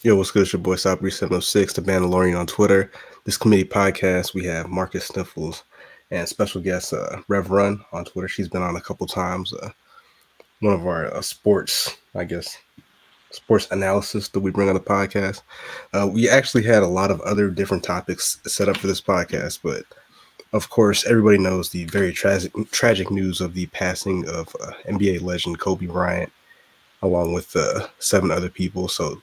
Yo, what's good? It's your boy Sabri706, the Mandalorian on Twitter. This committee podcast, we have Marcus Sniffles and special guest uh, Rev Run on Twitter. She's been on a couple times. Uh, one of our uh, sports, I guess, sports analysis that we bring on the podcast. Uh, we actually had a lot of other different topics set up for this podcast, but of course, everybody knows the very tragic tragic news of the passing of uh, NBA legend Kobe Bryant, along with uh, seven other people. So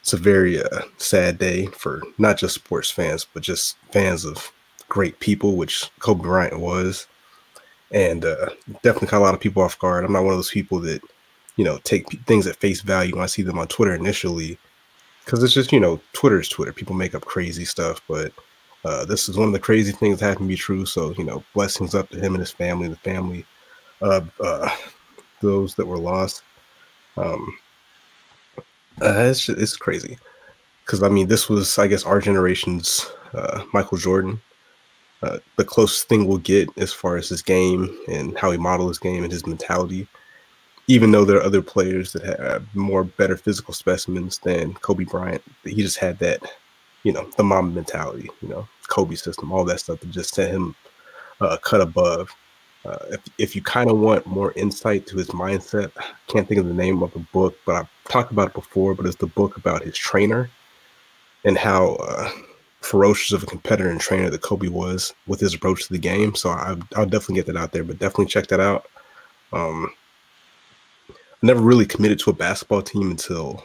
it's a very uh, sad day for not just sports fans, but just fans of great people, which Kobe Bryant was. And uh, definitely caught a lot of people off guard. I'm not one of those people that, you know, take p- things at face value when I see them on Twitter initially, because it's just, you know, Twitter is Twitter. People make up crazy stuff, but uh, this is one of the crazy things that happened to be true. So, you know, blessings up to him and his family, the family of uh, those that were lost. Um, uh, it's just, it's crazy because I mean this was I guess our generation's uh, Michael Jordan, uh, the closest thing we'll get as far as his game and how he modeled his game and his mentality. Even though there are other players that have more better physical specimens than Kobe Bryant, he just had that, you know, the Mamba mentality, you know, Kobe system, all that stuff that just set him uh, cut above. Uh, if, if you kind of want more insight to his mindset, I can't think of the name of the book, but I've talked about it before. But it's the book about his trainer and how uh, ferocious of a competitor and trainer that Kobe was with his approach to the game. So I, I'll definitely get that out there, but definitely check that out. Um, I never really committed to a basketball team until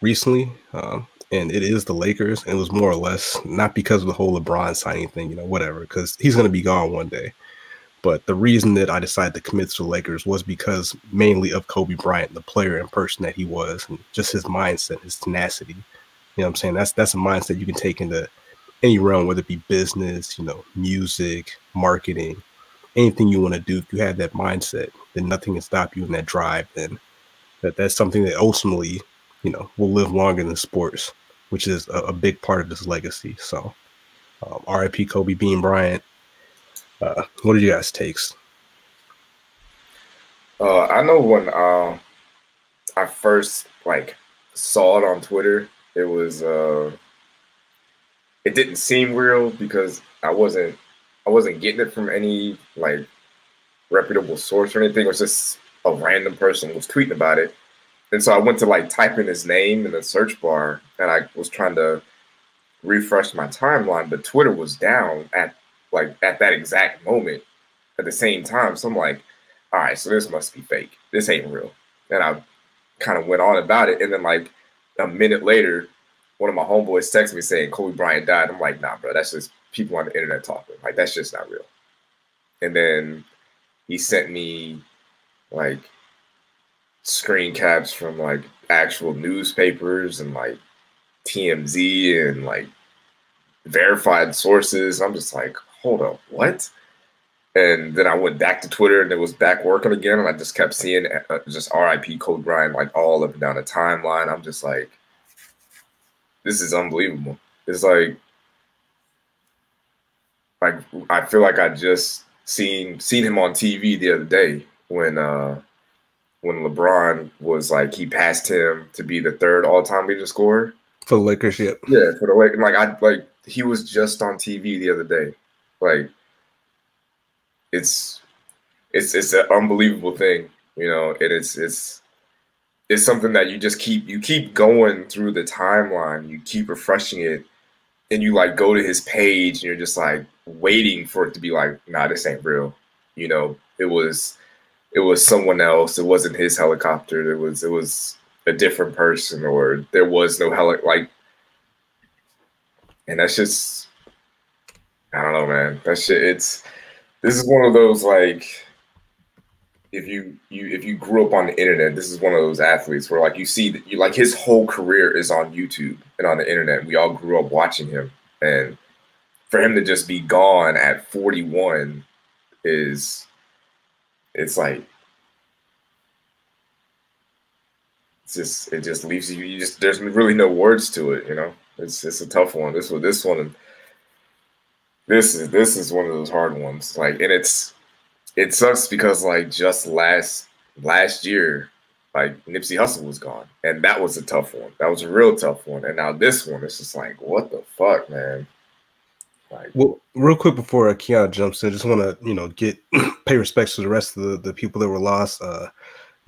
recently, um, and it is the Lakers. And it was more or less not because of the whole LeBron signing thing, you know, whatever, because he's going to be gone one day. But the reason that I decided to commit to the Lakers was because mainly of Kobe Bryant, the player and person that he was, and just his mindset, his tenacity. You know what I'm saying? That's that's a mindset you can take into any realm, whether it be business, you know, music, marketing, anything you want to do. If you have that mindset, then nothing can stop you in that drive. Then that that's something that ultimately, you know, will live longer than sports, which is a, a big part of this legacy. So, um, R.I.P. Kobe Bean Bryant. Uh, what are you guys' takes? Uh, I know when um, I first like saw it on Twitter, it was uh, it didn't seem real because I wasn't I wasn't getting it from any like reputable source or anything. It was just a random person was tweeting about it, and so I went to like type in his name in the search bar, and I was trying to refresh my timeline, but Twitter was down at like at that exact moment at the same time. So I'm like, all right, so this must be fake. This ain't real. And I kind of went on about it. And then like a minute later, one of my homeboys texted me saying Kobe Bryant died. I'm like, nah, bro, that's just people on the internet talking. Like that's just not real. And then he sent me like screen caps from like actual newspapers and like TMZ and like verified sources. I'm just like, hold up, what? And then I went back to Twitter and it was back working again. And I just kept seeing uh, just RIP Kobe Bryant like all up and down the timeline. I'm just like, this is unbelievable. It's like, like I feel like I just seen seen him on TV the other day when uh when LeBron was like he passed him to be the third all time leading scorer for the Lakers. Yep. Yeah, for the Lakers. Like I like he was just on TV the other day. Like it's it's it's an unbelievable thing, you know, and it's it's it's something that you just keep you keep going through the timeline, you keep refreshing it, and you like go to his page and you're just like waiting for it to be like, nah, this ain't real. You know, it was it was someone else. It wasn't his helicopter. It was it was a different person, or there was no heli like, and that's just I don't know, man. That shit. It's this is one of those like if you you if you grew up on the internet, this is one of those athletes where like you see that you like his whole career is on YouTube and on the internet. We all grew up watching him, and for him to just be gone at 41 is it's like it's just it just leaves you you just there's really no words to it you know it's it's a tough one this one this one this is this is one of those hard ones like and it's it sucks because like just last last year like Nipsey Hussle was gone, and that was a tough one. That was a real tough one. And now this one, it's just like, what the fuck, man? Like, well, real quick before Keon jumps in, just want to you know get pay respects to the rest of the, the people that were lost. Uh,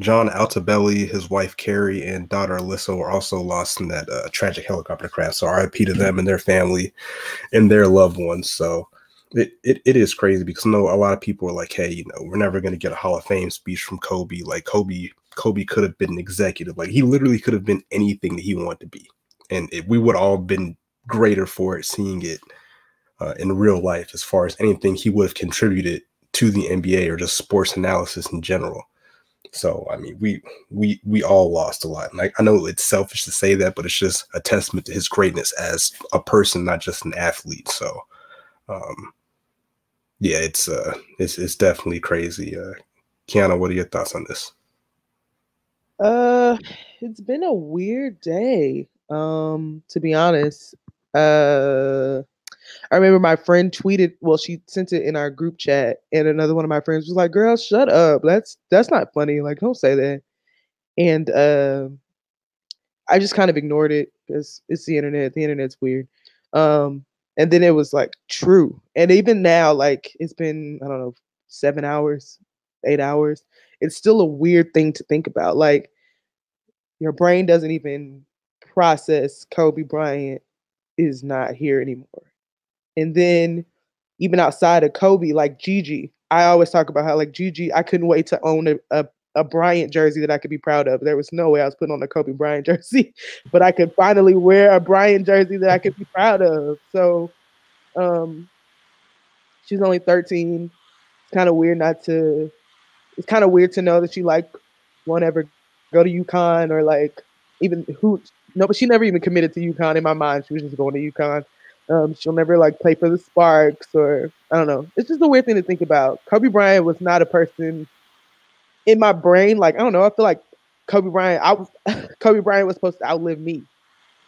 John Altobelli, his wife Keri, and daughter Alyssa were also lost in that uh, tragic helicopter crash. So RIP to them and their family and their loved ones. So it, it, it is crazy because I know a lot of people are like, hey, you know, we're never going to get a Hall of Fame speech from Kobe. Like Kobe, Kobe could have been an executive. Like he literally could have been anything that he wanted to be. And it, we would all been greater for it, seeing it uh, in real life as far as anything he would have contributed to the NBA or just sports analysis in general. So I mean, we we we all lost a lot. Like I know it's selfish to say that, but it's just a testament to his greatness as a person, not just an athlete. So, um, yeah, it's uh, it's it's definitely crazy. Uh, Kiana, what are your thoughts on this? Uh, it's been a weird day. Um, to be honest, uh I remember my friend tweeted, well, she sent it in our group chat, and another one of my friends was like, "Girl, shut up. That's that's not funny. Like, don't say that." And uh, I just kind of ignored it because it's the internet. The internet's weird. Um, and then it was like true. And even now, like it's been I don't know seven hours, eight hours. It's still a weird thing to think about. Like your brain doesn't even process Kobe Bryant is not here anymore. And then even outside of Kobe, like Gigi, I always talk about how like Gigi, I couldn't wait to own a, a, a Bryant jersey that I could be proud of. There was no way I was putting on a Kobe Bryant jersey, but I could finally wear a Bryant jersey that I could be proud of. So um she's only 13. It's kind of weird not to it's kind of weird to know that she like won't ever go to UConn or like even who no, but she never even committed to UConn in my mind. She was just going to UConn. Um, she'll never like play for the Sparks or I don't know. It's just a weird thing to think about. Kobe Bryant was not a person in my brain. Like I don't know. I feel like Kobe Bryant. I was Kobe Bryant was supposed to outlive me,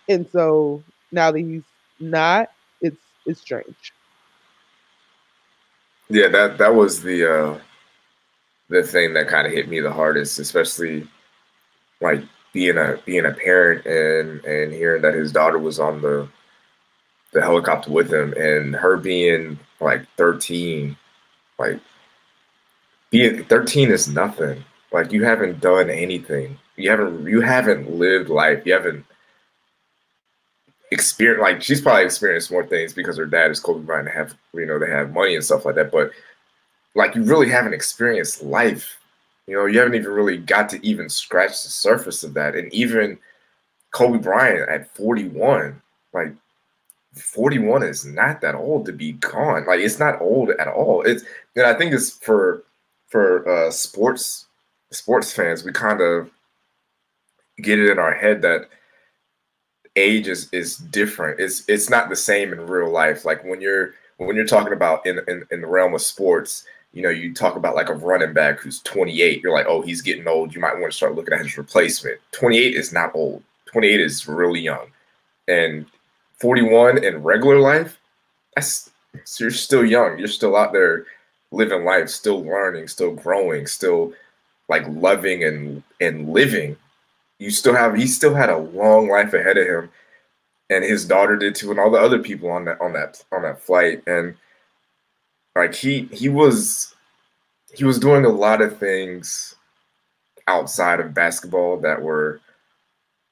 and so now that he's not, it's it's strange. Yeah, that that was the uh the thing that kind of hit me the hardest, especially like being a being a parent and and hearing that his daughter was on the the helicopter with him and her being like 13 like being 13 is nothing. Like you haven't done anything. You haven't you haven't lived life. You haven't experienced like she's probably experienced more things because her dad is Kobe Bryant have you know they have money and stuff like that but like you really haven't experienced life. You know you haven't even really got to even scratch the surface of that. And even Kobe Bryant at 41 like 41 is not that old to be gone. Like it's not old at all. It's and I think it's for for uh sports sports fans, we kind of get it in our head that age is is different. It's it's not the same in real life. Like when you're when you're talking about in, in, in the realm of sports, you know, you talk about like a running back who's 28, you're like, oh, he's getting old. You might want to start looking at his replacement. 28 is not old. 28 is really young. And 41 in regular life, that's so you're still young. You're still out there living life, still learning, still growing, still like loving and and living. You still have he still had a long life ahead of him, and his daughter did too, and all the other people on that on that on that flight. And like he he was he was doing a lot of things outside of basketball that were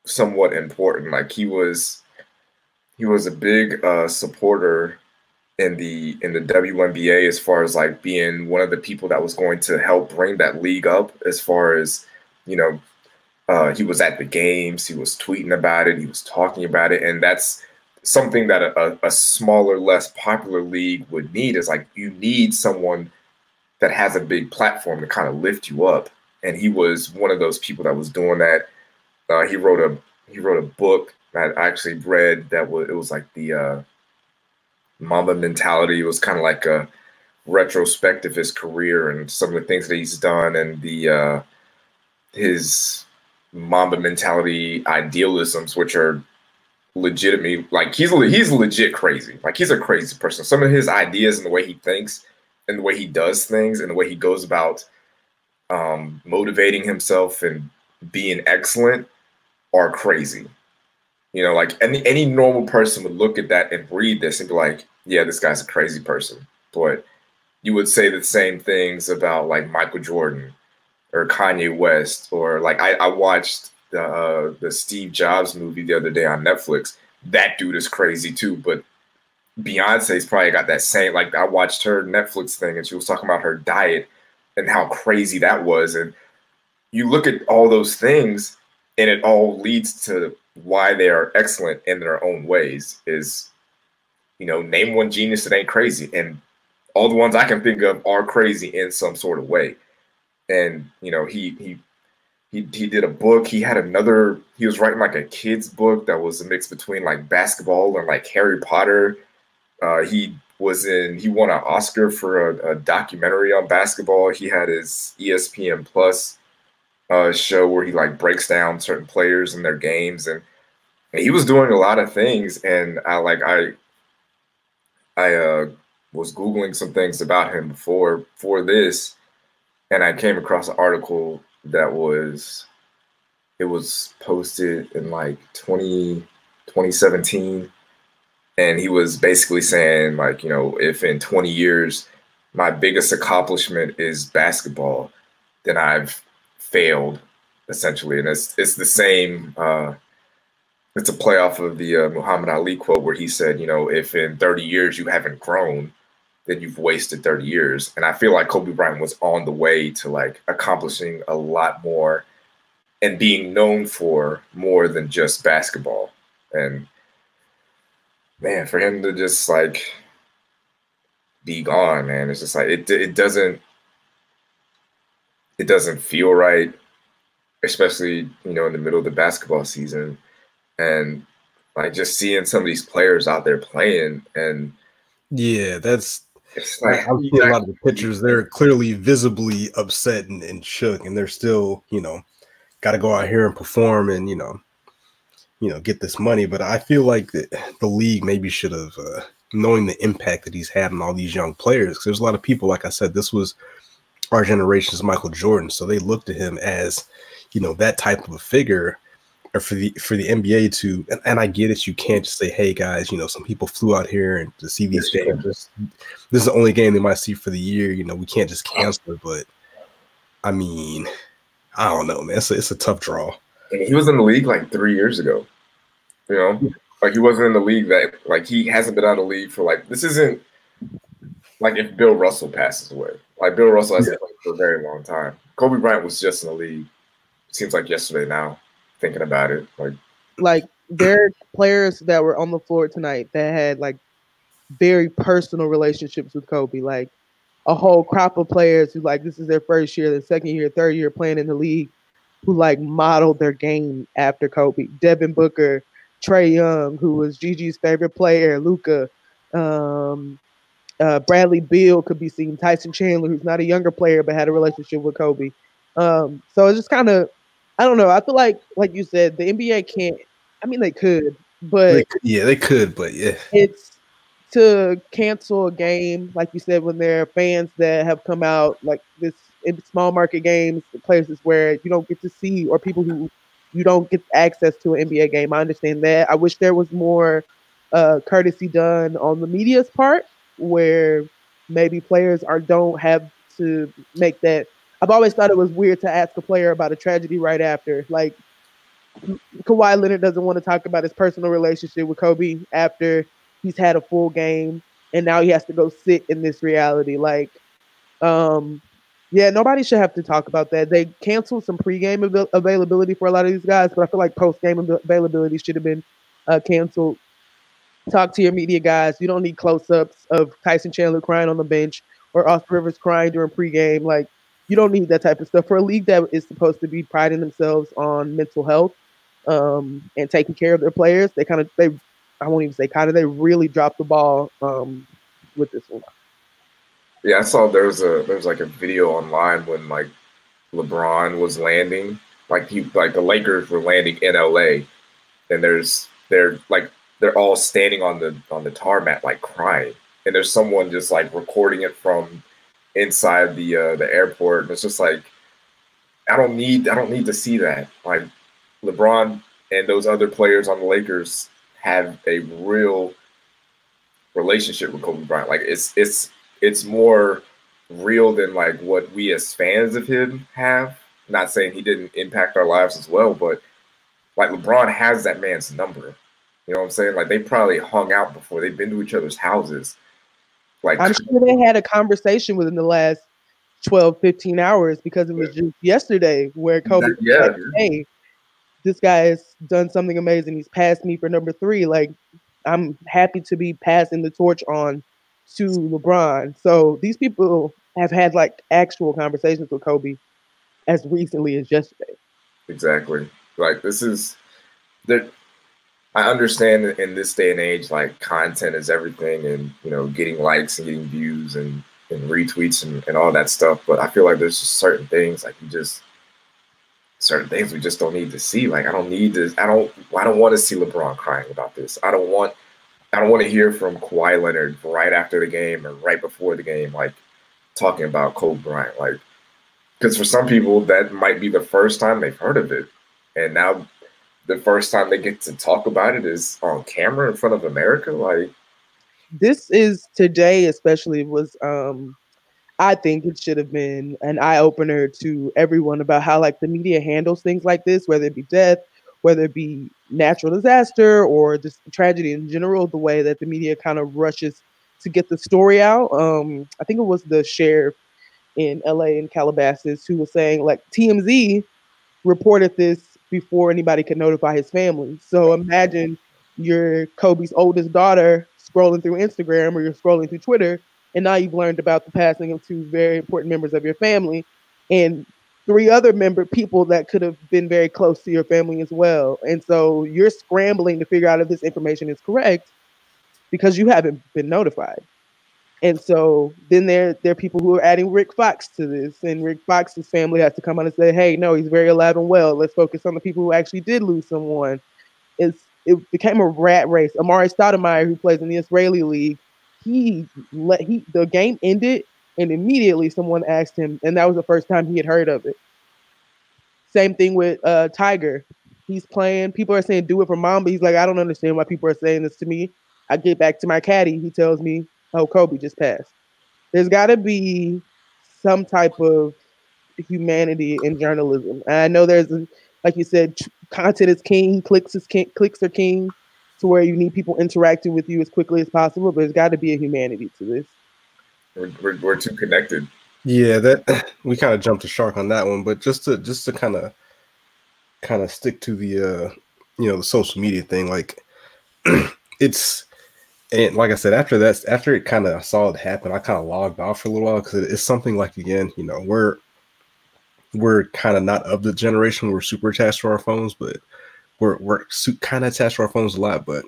somewhat important. Like he was he was a big uh, supporter in the in the WNBA as far as like being one of the people that was going to help bring that league up as far as you know uh, he was at the games he was tweeting about it he was talking about it and that's something that a, a smaller less popular league would need is like you need someone that has a big platform to kind of lift you up and he was one of those people that was doing that. Uh, he wrote a he wrote a book I actually read that was it was like the uh, Mamba mentality. It was kind of like a retrospective of his career and some of the things that he's done and the uh, his Mamba mentality idealisms, which are legitimately like he's he's legit crazy. Like he's a crazy person. Some of his ideas and the way he thinks and the way he does things and the way he goes about um, motivating himself and being excellent are crazy. You know, like any any normal person would look at that and read this and be like, yeah, this guy's a crazy person. But you would say the same things about like Michael Jordan or Kanye West or like I, I watched the uh, the Steve Jobs movie the other day on Netflix. That dude is crazy too, but Beyonce's probably got that same like I watched her Netflix thing and she was talking about her diet and how crazy that was and you look at all those things and it all leads to why they are excellent in their own ways is you know name one genius that ain't crazy. And all the ones i can think of are crazy in some sort of way. And you know he he he, he did a book. He had another he was writing like a kids book that was a mix between like basketball and like harry potter. Uh, he was in he won an oscar for a, a documentary on basketball. He had his espn plus uh, show where he like breaks down certain players and their games, and, and he was doing a lot of things. And I like I I uh, was googling some things about him before for this, and I came across an article that was it was posted in like 20, 2017 and he was basically saying like you know if in 20 years my biggest accomplishment is basketball then i've failed essentially, and it's it's the same. Uh, it's a play off of the uh, Muhammad Ali quote where he said, you know, if in 30 years you haven't grown, then you've wasted 30 years. And I feel like Kobe Bryant was on the way to like accomplishing a lot more and being known for more than just basketball. And man, for him to just like be gone, man, it's just like it it doesn't it doesn't feel right, especially you know in the middle of the basketball season, and like just seeing some of these players out there playing and yeah, that's it's like I've seen a lot of the pictures. They're clearly visibly upset and, and shook, and they're still, you know, got to go out here and perform and you know, you know, get this money. But I feel like the, the league maybe should have, uh, knowing the impact that he's had on all these young players. There's a lot of people, like I said, this was our generation's Michael Jordan. So they look to him as, you know, that type of a figure. Or for the for the NBA to and, and, I get it, you can't just say, hey guys, you know, some people flew out here and to see these games. This, this is the only game they might see for the year. You know, we can't just cancel it. But I mean, I don't know, man. It's a, it's a tough draw. he was in the league like three years ago. You know, like he wasn't in the league that like he hasn't been out of the league for like this isn't like if Bill Russell passes away. Like Bill Russell has yeah. played for a very long time. Kobe Bryant was just in the league. Seems like yesterday now, thinking about it. Like like there are players that were on the floor tonight that had like very personal relationships with Kobe. Like a whole crop of players who like this is their first year, their second year, third year playing in the league, who like modeled their game after Kobe. Devin Booker, Trae Young, who was Gigi's favorite player, Luka, um, uh, Bradley Beal could be seen. Tyson Chandler, who's not a younger player but had a relationship with Kobe. Um, so it's just kind of, I don't know. I feel like, like you said, the NBA can't. I mean, they could, but they yeah, they could, but yeah, it's to cancel a game, like you said, when there are fans that have come out, like this in small market games, places where you don't get to see, or people who you don't get access to an NBA game. I understand that. I wish there was more uh, courtesy done on the media's part where maybe players are don't have to make that. I've always thought it was weird to ask a player about a tragedy right after. Like Kawhi Leonard doesn't want to talk about his personal relationship with Kobe after he's had a full game and now he has to go sit in this reality. Like, um, yeah, nobody should have to talk about that. They canceled some pregame av- availability for a lot of these guys, but I feel like postgame availability should have been uh, canceled talk to your media guys. You don't need close ups of Tyson Chandler crying on the bench or Austin Rivers crying during pregame. Like, you don't need that type of stuff for a league that is supposed to be priding themselves on mental health um, and taking care of their players. They kind of, they, I won't even say kind of, they really dropped the ball um, with this one. Yeah, I saw there was a there was like a video online when like LeBron was landing, like he like the Lakers were landing in LA, and there's they're like they're all standing on the on the tarmac like crying, and there's someone just like recording it from inside the uh, the airport. And it's just like I don't need I don't need to see that. Like LeBron and those other players on the Lakers have a real relationship with Kobe Bryant. Like it's it's it's more real than like what we as fans of him have. Not saying he didn't impact our lives as well, but like LeBron has that man's number. You know what I'm saying? Like they probably hung out before. They've been to each other's houses. Like I'm sure they had a conversation within the last 12, 15 hours because it was just yesterday where Kobe yeah, like, hey, this guy has done something amazing. He's passed me for number three. Like I'm happy to be passing the torch on to LeBron. So these people have had like actual conversations with Kobe as recently as yesterday. Exactly. Like this is that I understand in this day and age, like content is everything and you know, getting likes and getting views and, and retweets and, and all that stuff. But I feel like there's just certain things like you just certain things we just don't need to see. Like I don't need to I don't I don't want to see LeBron crying about this. I don't want I don't want to hear from Kawhi Leonard right after the game or right before the game, like talking about Kobe Bryant. Like because for some people that might be the first time they've heard of it and now the first time they get to talk about it is on camera in front of America. Like this is today, especially was um I think it should have been an eye opener to everyone about how like the media handles things like this, whether it be death, whether it be natural disaster or just tragedy in general, the way that the media kind of rushes to get the story out. Um, I think it was the sheriff in LA in Calabasas who was saying like TMZ reported this before anybody could notify his family. So imagine you're Kobe's oldest daughter scrolling through Instagram or you're scrolling through Twitter, and now you've learned about the passing of two very important members of your family and three other member people that could have been very close to your family as well. And so you're scrambling to figure out if this information is correct because you haven't been notified. And so then there, there are people who are adding Rick Fox to this, and Rick Fox's family has to come out and say, "Hey, no, he's very alive and well. Let's focus on the people who actually did lose someone." It's it became a rat race. Amar'e Stoudemire, who plays in the Israeli league, he let he the game ended, and immediately someone asked him, and that was the first time he had heard of it. Same thing with uh, Tiger. He's playing. People are saying, "Do it for mom," but he's like, "I don't understand why people are saying this to me." I get back to my caddy. He tells me oh, Kobe just passed. There's got to be some type of humanity in journalism. And I know there's, a, like you said, content is king, clicks is king, clicks are king, to where you need people interacting with you as quickly as possible. But there's got to be a humanity to this. We're, we're, we're too connected. Yeah, that we kind of jumped the shark on that one, but just to just to kind of kind of stick to the uh you know the social media thing, like it's and like I said, after that, after it kind of saw it happen, I kind of logged off for a little while because it's something like again, you know, we're we're kind of not of the generation we're super attached to our phones, but we're we're kind of attached to our phones a lot. But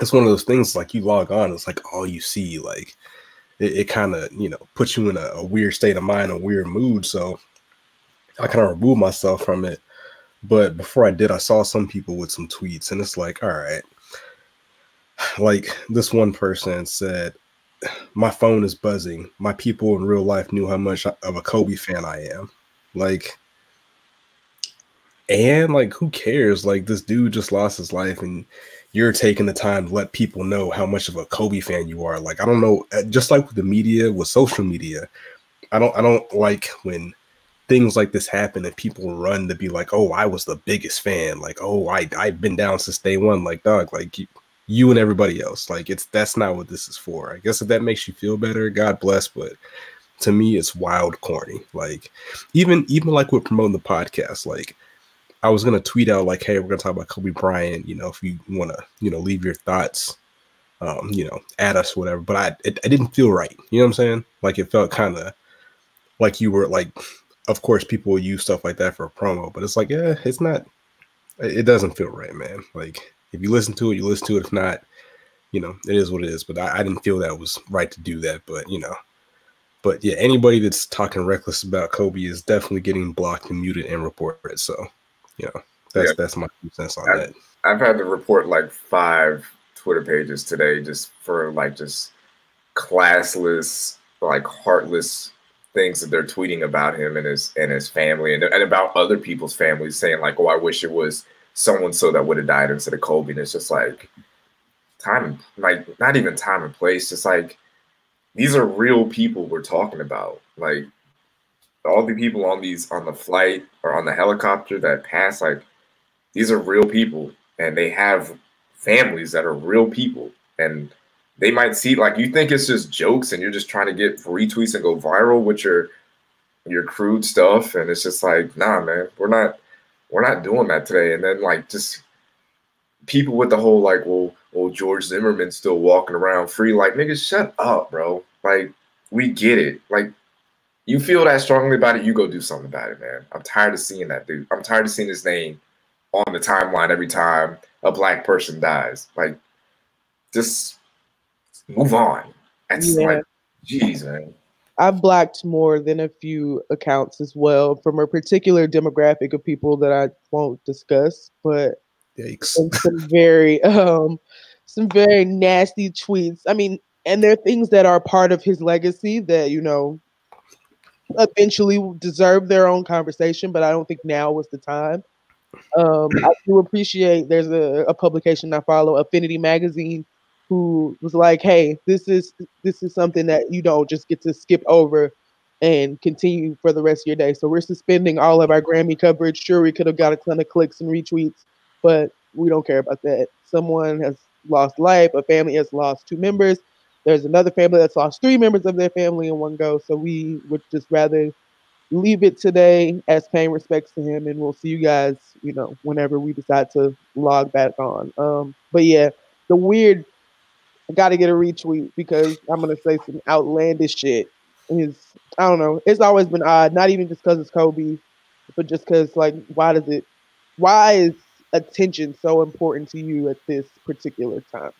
it's one of those things like you log on, it's like all you see, like it, it kind of you know puts you in a, a weird state of mind, a weird mood. So I kind of removed myself from it. But before I did, I saw some people with some tweets, and it's like, all right, like this one person said, my phone is buzzing. My people in real life knew how much of a Kobe fan I am. Like, and like, who cares? Like, this dude just lost his life, and you're taking the time to let people know how much of a Kobe fan you are. Like, I don't know. Uh, just like with the media, with social media, I don't, I don't like when things like this happen and people run to be like, "Oh, I was the biggest fan." Like, "Oh, I, I've been down since day one." Like, dog, like. You, you and everybody else. Like it's that's not what this is for. I guess if that makes you feel better, God bless. But to me, it's wild corny. Like even even like with promoting the podcast, like I was gonna tweet out like, hey, we're gonna talk about Kobe Bryant. You know, if you wanna, you know, leave your thoughts, um, you know, at us, whatever. But I it, didn't feel right. You know what I'm saying? Like it felt kind of like you were like, of course, people will use stuff like that for a promo, but it's like, yeah, it's not. It doesn't feel right, man. Like if you listen to it, you listen to it. If not, you know, it is what it is. But I, I didn't feel that was right to do that. But you know, but yeah, anybody that's talking reckless about Kobe is definitely getting blocked and muted and reported. So, you know, that's yeah. that's my two cents on I've, that. I've had to report like five Twitter pages today just for like just classless, like heartless things that they're tweeting about him and his and his family and, and about other people's families saying like oh i wish it was someone so that would have died instead of kobe and it's just like time like not even time and place just like these are real people we're talking about. Like all the people on these on the flight or on the helicopter that pass like these are real people and they have families that are real people and they might see like you think it's just jokes and you're just trying to get retweets and go viral with your your crude stuff and it's just like nah man we're not we're not doing that today. And then like just people with the whole like well well george zimmerman's still walking around free. Like nigga shut up bro. Like we get it. Like you feel that strongly about it you go do something about it man. I'm tired of seeing that dude. I'm tired of seeing his name on the timeline every time a black person dies. Like just move on. That's yeah. like, jeez, man. I've blocked more than a few accounts as well from a particular demographic of people that I won't discuss, but some very um some very nasty tweets. I mean, and there are things that are part of his legacy that, you know, eventually deserve their own conversation, but I don't think now was the time. Um, I do appreciate there's a, a publication I follow, Affinity Magazine, who was like, "Hey, this is this is something that you don't just get to skip over and continue for the rest of your day." So we're suspending all of our Grammy coverage. Sure, we could have got a ton of clicks and retweets, but we don't care about that. Someone has lost life. A family has lost two members. There's another family that's lost three members of their family in one go. So we would just rather leave it today as paying respects to him, and we'll see you guys, you know, whenever we decide to log back on. Um, but yeah, the weird I got to get a retweet because I'm gonna say some outlandish shit. Is I don't know. It's always been odd, not even just because it's Kobe, but just because like, why does it? Why is attention so important to you at this particular time?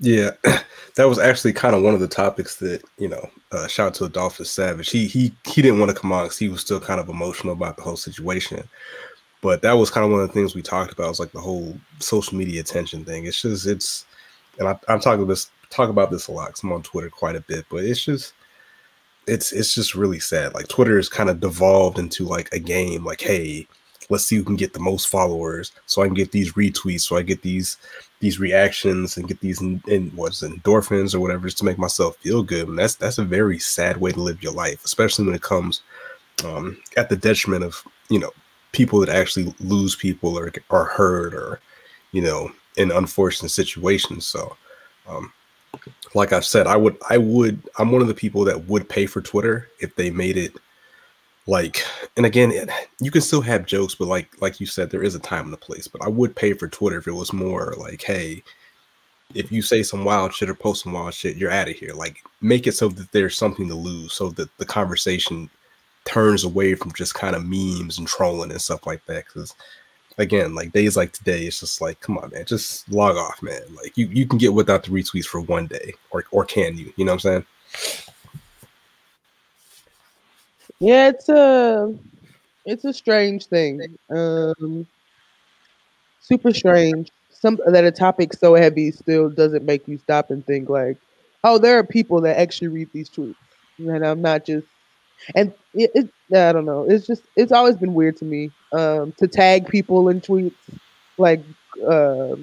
Yeah, that was actually kind of one of the topics that you know. Uh, shout out to Adolphus Savage. He he he didn't want to come on because he was still kind of emotional about the whole situation. But that was kind of one of the things we talked about. Was like the whole social media attention thing. It's just it's and I, I'm talking this talk about this a lot. Cause I'm on Twitter quite a bit, but it's just it's it's just really sad. Like Twitter is kind of devolved into like a game. Like, hey, let's see who can get the most followers, so I can get these retweets, so I get these these reactions and get these in what's endorphins or whatever, just to make myself feel good. And that's that's a very sad way to live your life, especially when it comes um, at the detriment of you know people that actually lose people or are hurt or you know in unfortunate situations. So, um, like I've said, I would, I would, I'm one of the people that would pay for Twitter if they made it like, and again, it, you can still have jokes, but like, like you said, there is a time and a place. But I would pay for Twitter if it was more like, hey, if you say some wild shit or post some wild shit, you're out of here. Like, make it so that there's something to lose, so that the conversation turns away from just kind of memes and trolling and stuff like that. Because again, like days like today, it's just like, come on, man, just log off, man. Like you, you can get without the retweets for one day, or or can you? You know what I'm saying? Yeah, it's a it's a strange thing. Um super strange. Some that a topic so heavy still doesn't make you stop and think like, oh, there are people that actually read these tweets. And I'm not just and it, it, I don't know. It's just it's always been weird to me um, to tag people in tweets, like uh,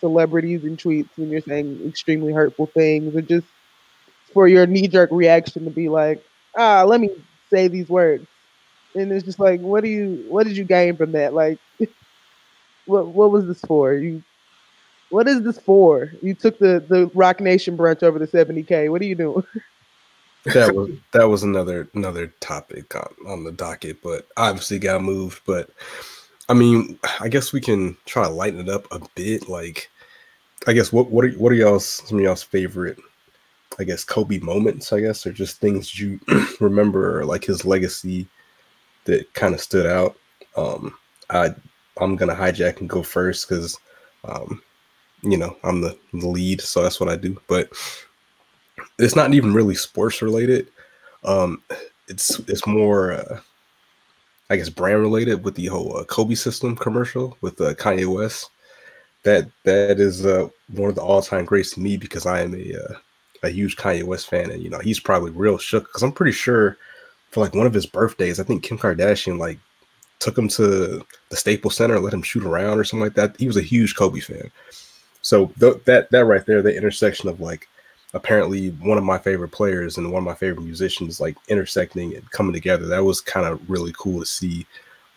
celebrities in tweets when you're saying extremely hurtful things, or just for your knee jerk reaction to be like, ah, let me say these words, and it's just like, what do you, what did you gain from that? Like, what what was this for? You, what is this for? You took the the Roc Nation brunch over the seventy k. What are you doing? that was that was another another topic on, on the docket, but obviously got moved. But I mean, I guess we can try to lighten it up a bit. Like, I guess what what are what are y'all's some of y'all's favorite? I guess Kobe moments. I guess or just things you remember, like his legacy that kind of stood out. Um, I I'm gonna hijack and go first because, um, you know, I'm the, the lead, so that's what I do. But it's not even really sports related. Um, it's it's more, uh, I guess, brand related with the whole uh, Kobe system commercial with uh, Kanye West. That that is uh, one of the all time greats to me because I am a uh, a huge Kanye West fan, and you know he's probably real shook because I'm pretty sure for like one of his birthdays. I think Kim Kardashian like took him to the Staples Center let him shoot around or something like that. He was a huge Kobe fan. So th- that that right there, the intersection of like apparently one of my favorite players and one of my favorite musicians like intersecting and coming together. That was kind of really cool to see.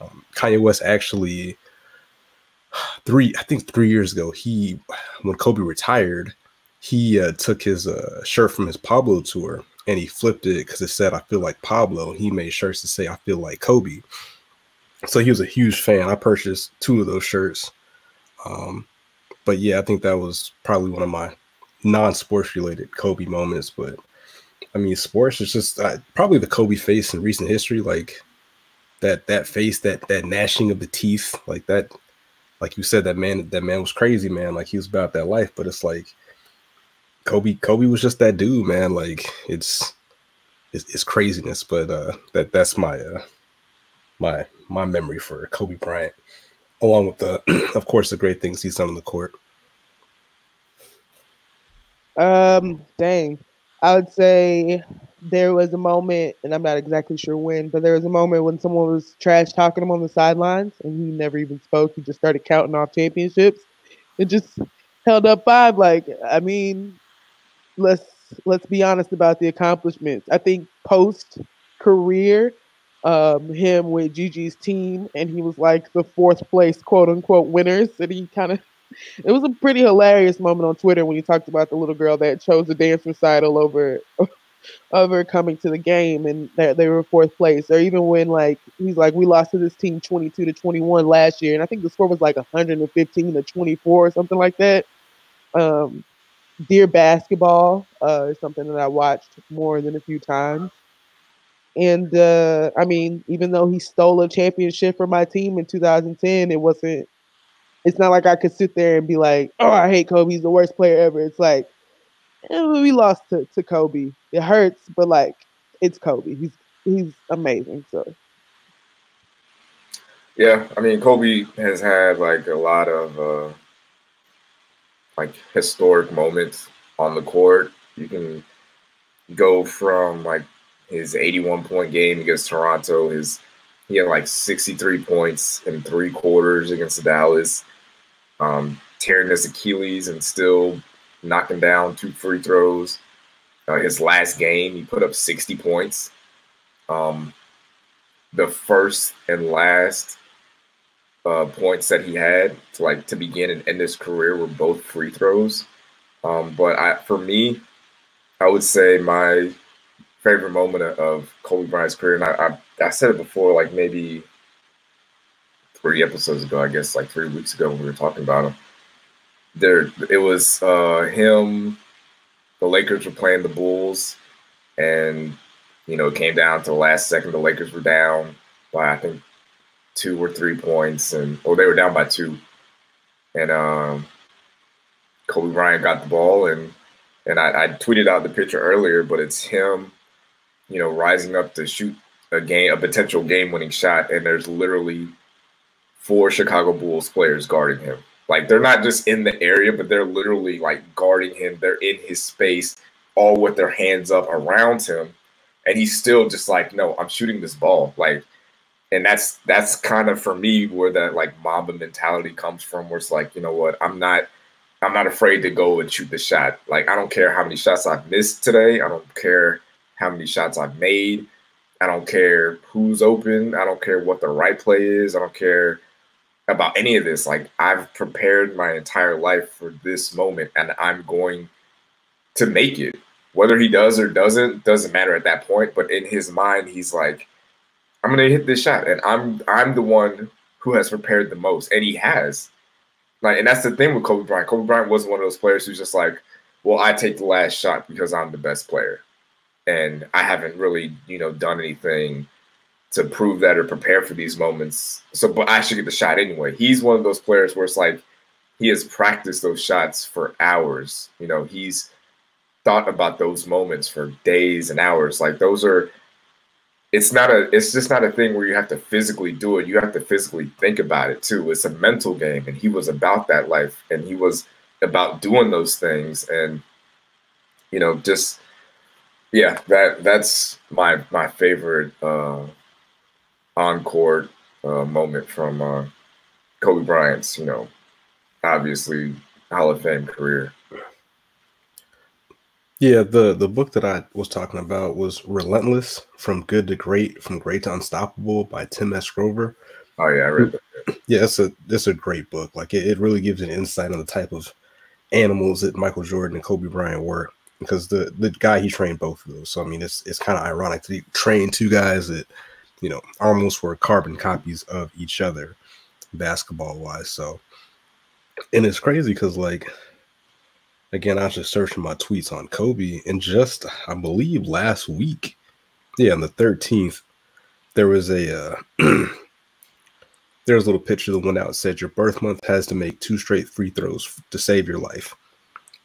Um, Kanye West actually three, I think three years ago, he when Kobe retired, he uh, took his uh, shirt from his Pablo tour and he flipped it because it said "I feel like Pablo." He made shirts to say "I feel like Kobe." So he was a huge fan. I purchased two of those shirts. Um, but yeah, I think that was probably one of my non-sports related Kobe moments. But I mean, sports is just uh, probably the Kobe face in recent history. Like that that face, that that gnashing of the teeth, like that. Like you said, that man, that man was crazy, man. Like he was about that life. But it's like Kobe. Kobe was just that dude, man. Like it's it's, it's craziness. But uh, that that's my uh, my my memory for Kobe Bryant, along with the, of course, the great things he's done on the court. Um, dang. I would say there was a moment, and I'm not exactly sure when, but there was a moment when someone was trash talking him on the sidelines, and he never even spoke. He just started counting off championships, and just held up five. Like, I mean, let's let's be honest about the accomplishments. I think post career, um, him with Gigi's team, and he was like the fourth place quote unquote winners, and he kind of it was a pretty hilarious moment on Twitter when you talked about the little girl that chose the dance recital over over coming to the game and that they were fourth place. Or even when like he's like, we lost to this team twenty two to twenty one last year, and I think the score was like hundred and fifteen to twenty four or something like that. Um, Dear Basketball uh, is something that I watched more than a few times. And uh, I mean, even though he stole a championship from my team in 2010, it wasn't it's not like I could sit there and be like, "Oh, I hate Kobe. He's the worst player ever." It's like eh, we lost to, to Kobe. It hurts, but like it's Kobe. He's he's amazing. So yeah, I mean Kobe has had like a lot of uh, like historic moments on the court. You can go from like his 81 point game against Toronto, his he had like 63 points in three quarters against Dallas um, tearing his Achilles and still knocking down two free throws. Uh, his last game, he put up 60 points. Um, the first and last uh, points that he had to like to begin and end his career were both free throws. Um, but I, for me, I would say my favorite moment of Kobe Bryant's career, and I, I, I said it before, like maybe three episodes ago, I guess, like three weeks ago when we were talking about him. There, it was uh, him. The Lakers were playing the Bulls, and you know, it came down to the last second. The Lakers were down by I think two or three points, and or they were down by two, and um, Kobe Bryant got the ball, and and I, I tweeted out the picture earlier, but it's him, you know, rising up to shoot a game, a potential game-winning shot, and there's literally four Chicago Bulls players guarding him. Like they're not just in the area, but they're literally like guarding him. They're in his space, all with their hands up around him, and he's still just like, no, I'm shooting this ball. Like, and that's that's kind of for me where that like Mamba mentality comes from, where it's like, you know what, I'm not. I'm not afraid to go and shoot the shot. Like I don't care how many shots I've missed today. I don't care how many shots I've made. I don't care who's open. I don't care what the right play is. I don't care about any of this. Like I've prepared my entire life for this moment and I'm going to make it. Whether he does or doesn't doesn't matter at that point, but in his mind he's like I'm going to hit this shot and I'm I'm the one who has prepared the most and he has. Like and that's the thing with Kobe Bryant. Kobe Bryant wasn't one of those players who's just like, "Well, I take the last shot because I'm the best player." And I haven't really, you know, done anything to prove that or prepare for these moments. So, but I should get the shot anyway. He's one of those players where it's like he has practiced those shots for hours. You know, he's thought about those moments for days and hours. Like those are. It's not a. It's just not a thing where you have to physically do it. You have to physically think about it too. It's a mental game, and he was about that life, and he was about doing those things, and you know, just Yeah, that that's my my favorite uh, on court uh, moment from uh, Kobe Bryant's, you know, obviously Hall of Fame career. Yeah, the the book that I was talking about was Relentless: From Good to Great, From Great to Unstoppable by Tim S. Grover. Oh yeah, I read that. Yeah, it's a it's a great book. Like it, it really gives an insight on the type of animals that Michael Jordan and Kobe Bryant were. Because the the guy he trained both of those. So I mean it's it's kind of ironic to he trained two guys that, you know, almost were carbon copies of each other basketball wise. So and it's crazy because like again, I was just searching my tweets on Kobe, and just I believe last week, yeah, on the 13th, there was a uh, there was a little picture that went out said your birth month has to make two straight free throws to save your life.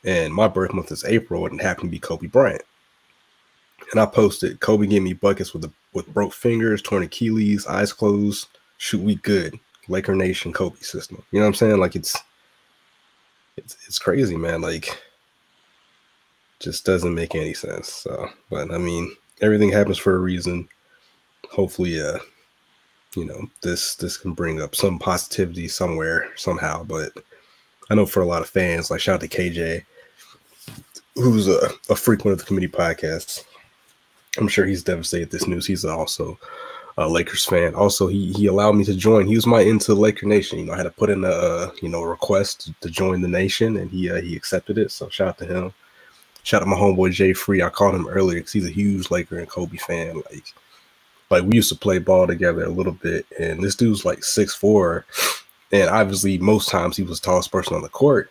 And my birth month is April, and it happened to be Kobe Bryant. And I posted Kobe gave me buckets with the with broke fingers, torn Achilles, eyes closed. Shoot, we good. Laker Nation, Kobe system. You know what I'm saying? Like it's it's it's crazy, man. Like, just doesn't make any sense. So, but I mean, everything happens for a reason. Hopefully, uh, you know, this this can bring up some positivity somewhere somehow. But I know for a lot of fans, like shout out to KJ, who's a, a frequent of the committee podcasts. I'm sure he's devastated this news. He's also a Lakers fan. Also, he he allowed me to join. He was my into Laker Nation. You know, I had to put in a you know request to, to join the nation, and he uh, he accepted it. So shout out to him. Shout out my homeboy Jay Free. I called him earlier because he's a huge Laker and Kobe fan. Like, like we used to play ball together a little bit, and this dude's like six four, and obviously most times he was the tallest person on the court.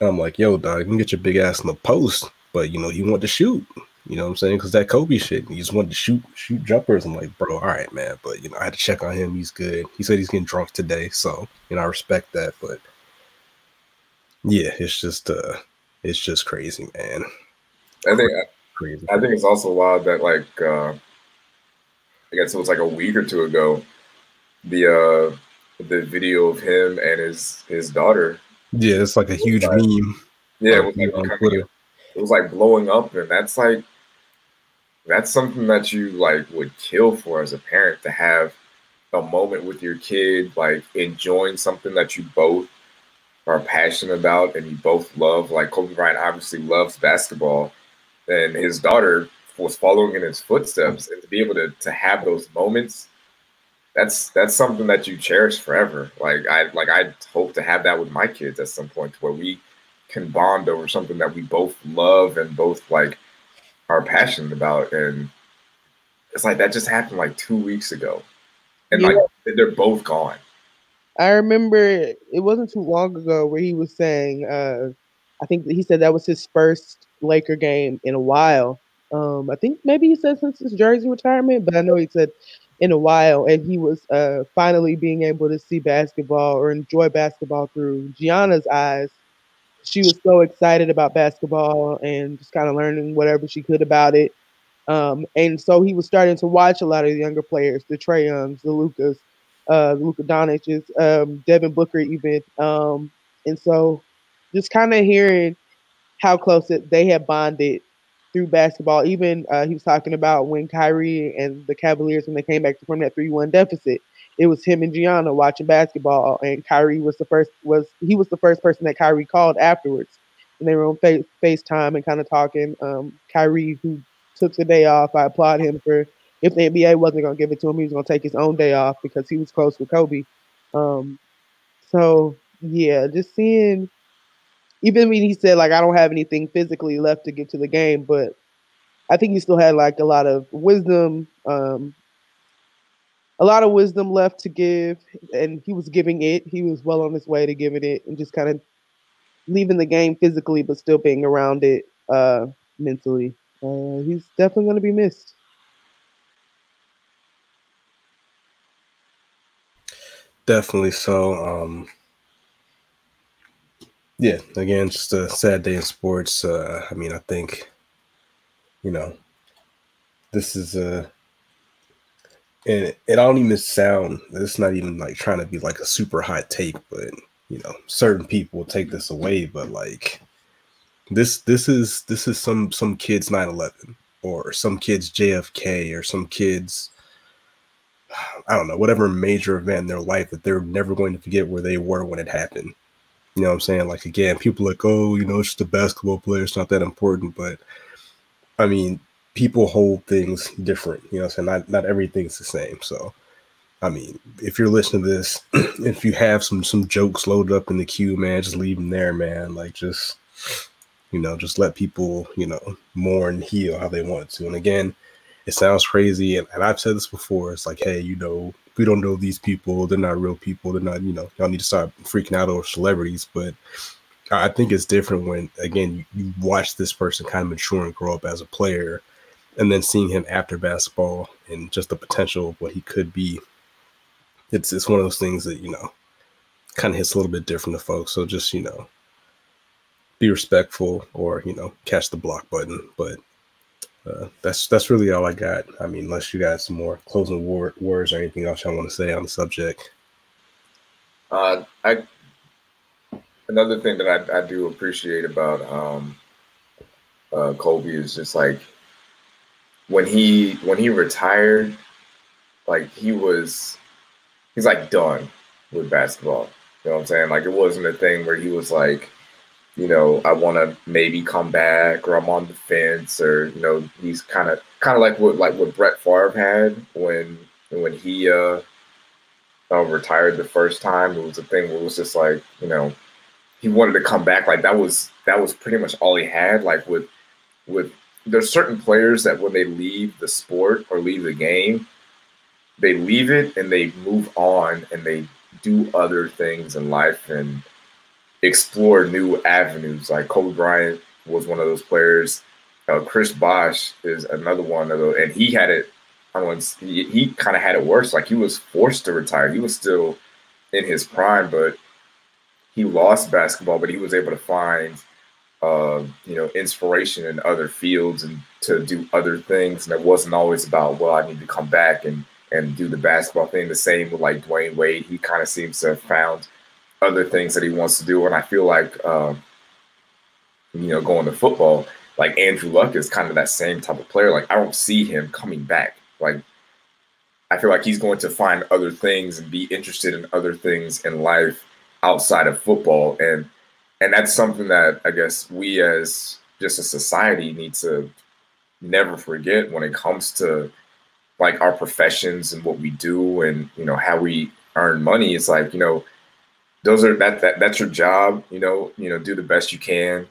And I'm like, yo, dog, you can get your big ass in the post, but you know you want to shoot. You know what I'm saying? Because that Kobe shit, he just wanted to shoot shoot jumpers. I'm like, bro, all right, man. But you know, I had to check on him. He's good. He said he's getting drunk today, so you know, I respect that. But yeah, it's just uh, it's just crazy, man. I think crazy. I think it's also wild that like uh, I guess it was like a week or two ago, the uh the video of him and his his daughter. Yeah, it's like a huge like, meme. Yeah, it was like, on Twitter. it was like blowing up, and that's like that's something that you like would kill for as a parent to have a moment with your kid, like enjoying something that you both are passionate about and you both love. Like Kobe Bryant obviously loves basketball, and his daughter was following in his footsteps, and to be able to to have those moments, that's that's something that you cherish forever. Like I like I hope to have that with my kids at some point, where we can bond over something that we both love and both like are passionate about. And it's like that just happened like two weeks ago. And yeah. like they're both gone. I remember it wasn't too long ago where he was saying, uh, I think he said that was his first Laker game in a while. Um, I think maybe he said since his jersey retirement, but I know he said in a while, and he was uh, finally being able to see basketball or enjoy basketball through Gianna's eyes she was so excited about basketball and just kind of learning whatever she could about it. Um, and so he was starting to watch a lot of the younger players, the Trae Youngs, the Lukas, uh, Luka Doncic's, um, Devin Booker, even. Um, and so just kind of hearing how close it, they had bonded through basketball. Even uh, he was talking about when Kyrie and the Cavaliers, when they came back to from that 3 1 deficit, it was him and Gianna watching basketball, and Kyrie was the first was he was the first person that Kyrie called afterwards, and they were on face FaceTime and kind of talking. Um, Kyrie, who took the day off, I applaud him for if the NBA wasn't going to give it to him, he was going to take his own day off because he was close with Kobe. Um, so yeah, just seeing. Even when he said like I don't have anything physically left to give to the game, but I think he still had like a lot of wisdom, um, a lot of wisdom left to give, and he was giving it. He was well on his way to giving it, and just kind of leaving the game physically, but still being around it uh, mentally. Uh, he's definitely going to be missed. Definitely so. Um, yeah, again, just a sad day in sports. Uh, I mean, I think, you know, this is a and it, it don't even sound it's not even like trying to be like a super hot take but you know certain people will take this away but like this this is this is some some kids 9-11 or some kid's JFK or some kid's I don't know, whatever major event in their life that they're never going to forget where they were when it happened. You know what I'm saying? Like again, people like, oh, you know, it's just a basketball player, it's not that important. But I mean, people hold things different, you know what I'm saying? Not not everything's the same. So I mean, if you're listening to this, if you have some some jokes loaded up in the queue, man, just leave them there, man. Like just you know, just let people, you know, mourn, heal how they want to. And again, it sounds crazy, and, and I've said this before. It's like, hey, you know, we don't know these people. They're not real people. They're not, you know, y'all need to start freaking out over celebrities. But I think it's different when, again, you, you watch this person kind of mature and grow up as a player, and then seeing him after basketball and just the potential of what he could be. It's it's one of those things that you know kind of hits a little bit different to folks. So just you know, be respectful or you know catch the block button. But uh, that's that's really all I got. I mean, unless you got some more closing word, words or anything else I want to say on the subject. Uh, I another thing that I, I do appreciate about um, uh, Kobe is just like when he when he retired, like he was he's like done with basketball. You know what I'm saying? Like it wasn't a thing where he was like, you know, I want to maybe come back or I'm on the fence or you know, he's kind of kind of like what like what Brett Favre had when when he uh, uh, retired the first time. It was a thing where it was just like you know he wanted to come back. Like that was that was pretty much all he had. Like with with there's certain players that when they leave the sport or leave the game, they leave it and they move on and they do other things in life and explore new avenues. Like Kobe Bryant was one of those players. Uh, Chris Bosh is another one of those, and he had it. I don't he, he kind of had it worse. Like he was forced to retire. He was still in his prime, but he lost basketball. But he was able to find, uh, you know, inspiration in other fields and to do other things. And it wasn't always about, well, I need to come back and and do the basketball thing. The same with like Dwyane Wade. He kind of seems to have found other things that he wants to do. And I feel like, um, you know, going to football, like Andrew Luck is kind of that same type of player. Like I don't see him coming back. Like I feel like he's going to find other things and be interested in other things in life outside of football. And and that's something that I guess we as just a society need to never forget when it comes to like our professions and what we do and you know how we earn money. It's like, you know, those are that, that that's your job you know you know do the best you can.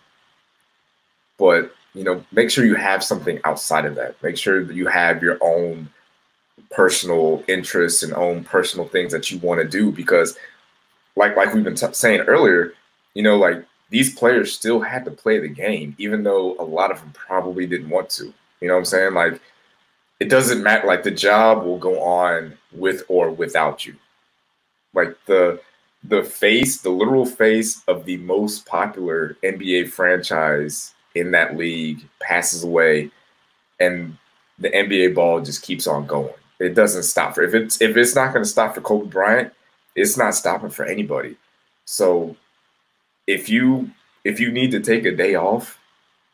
But you know make sure you have something outside of that. Make sure that you have your own personal interests and own personal things that you want to do because like like we've been t- saying earlier you know like these players still had to play the game even though a lot of them probably didn't want to. You know what i'm saying? Like it doesn't matter like the job will go on with or without you. Like the the face, the literal face of the most popular NBA franchise in that league passes away, and the NBA ball just keeps on going. It doesn't stop for if it's if it's not going to stop for Kobe Bryant, it's not stopping for anybody. So if you if you need to take a day off,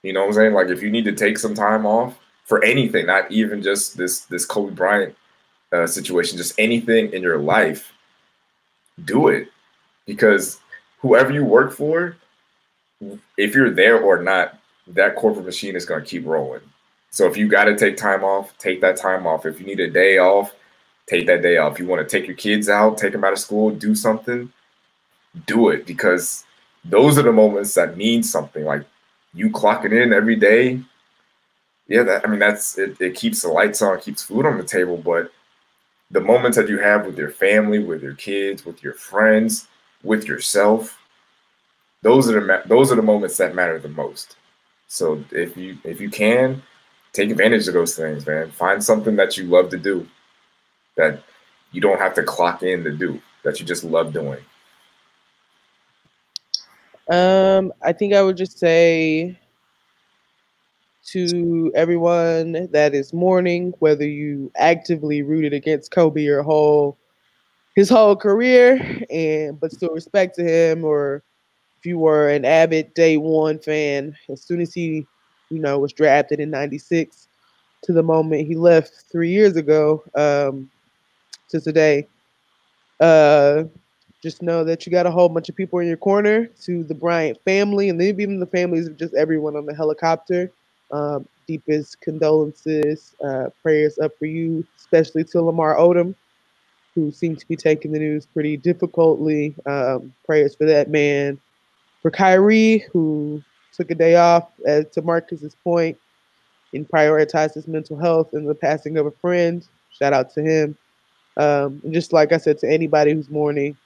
you know what I'm saying? Like if you need to take some time off for anything, not even just this this Kobe Bryant uh, situation, just anything in your life, do it because whoever you work for, if you're there or not, that corporate machine is going to keep rolling. So if you got to take time off, take that time off. If you need a day off, take that day off. If you want to take your kids out, take them out of school, do something, do it because those are the moments that mean something. Like you clocking in every day. Yeah, that I mean that's it, it keeps the lights on, keeps food on the table, but the moments that you have with your family, with your kids, with your friends, with yourself, those are the those are the moments that matter the most. So if you if you can, take advantage of those things, man. Find something that you love to do that you don't have to clock in to do that you just love doing. Um, I think I would just say to everyone that is mourning, whether you actively rooted against Kobe your whole his whole career, and but still respect to him, or if you were an avid day one fan, as soon as he, you know, was drafted in '96, to the moment he left three years ago um, to today. Uh, just know that you got a whole bunch of people in your corner. To the Bryant family, and maybe even the families of just everyone on the helicopter. Um, deepest condolences, uh, prayers up for you, especially to Lamar Odom, who seems to be taking the news pretty difficultly. Um, prayers for that man. For Kyrie, who took a day off, as to Marcus's point, and prioritized his mental health and the passing of a friend. Shout out to him. Um, and just like I said to anybody who's mourning,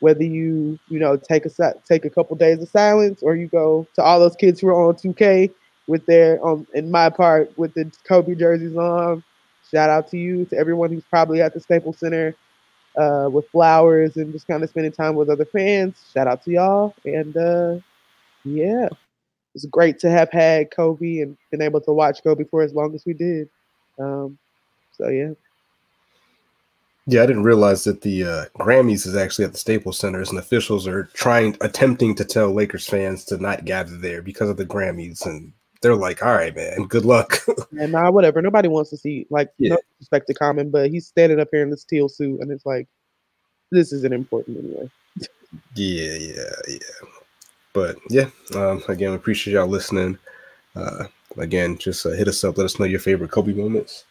whether you you know take a take a couple days of silence or you go to all those kids who are on 2K with their um in MyPark with the Kobe jerseys on. Shout out to you to everyone who's probably at the Staples Center uh, with flowers and just kind of spending time with other fans. Shout out to y'all and uh, yeah, it's great to have had Kobe and been able to watch Kobe for as long as we did. Um, so yeah. Yeah, I didn't realize that the uh, Grammys is actually at the Staples Centers, and officials are trying, attempting to tell Lakers fans to not gather there because of the Grammys, and they're like, "All right, man, good luck." and nah, whatever. Nobody wants to see like yeah. no respect to Common, but he's standing up here in this teal suit, and it's like, this isn't important anyway. yeah, yeah, yeah. But yeah, um, again, appreciate y'all listening. Uh, again, just uh, hit us up. Let us know your favorite Kobe moments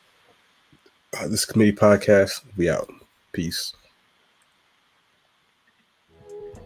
uh, this committee podcast. We out. Peace.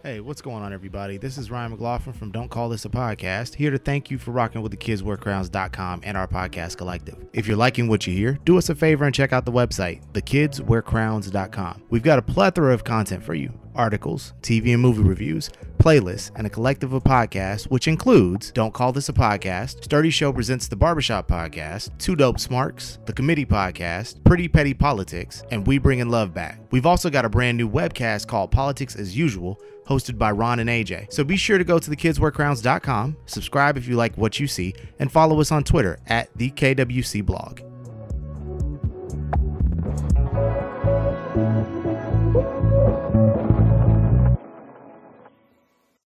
Hey, what's going on, everybody? This is Ryan McLaughlin from Don't Call This a Podcast, here to thank you for rocking with the kidswearcrowns.com and our podcast collective. If you're liking what you hear, do us a favor and check out the website, thekidswearcrowns.com. We've got a plethora of content for you articles, TV and movie reviews, playlists, and a collective of podcasts, which includes Don't Call This a Podcast, Sturdy Show Presents the Barbershop Podcast, Two Dope Smarks, The Committee Podcast, Pretty Petty Politics, and We Bringing Love Back. We've also got a brand new webcast called Politics as Usual, hosted by Ron and AJ. So be sure to go to thekidswearcrowns.com, subscribe if you like what you see, and follow us on Twitter at the KWC blog.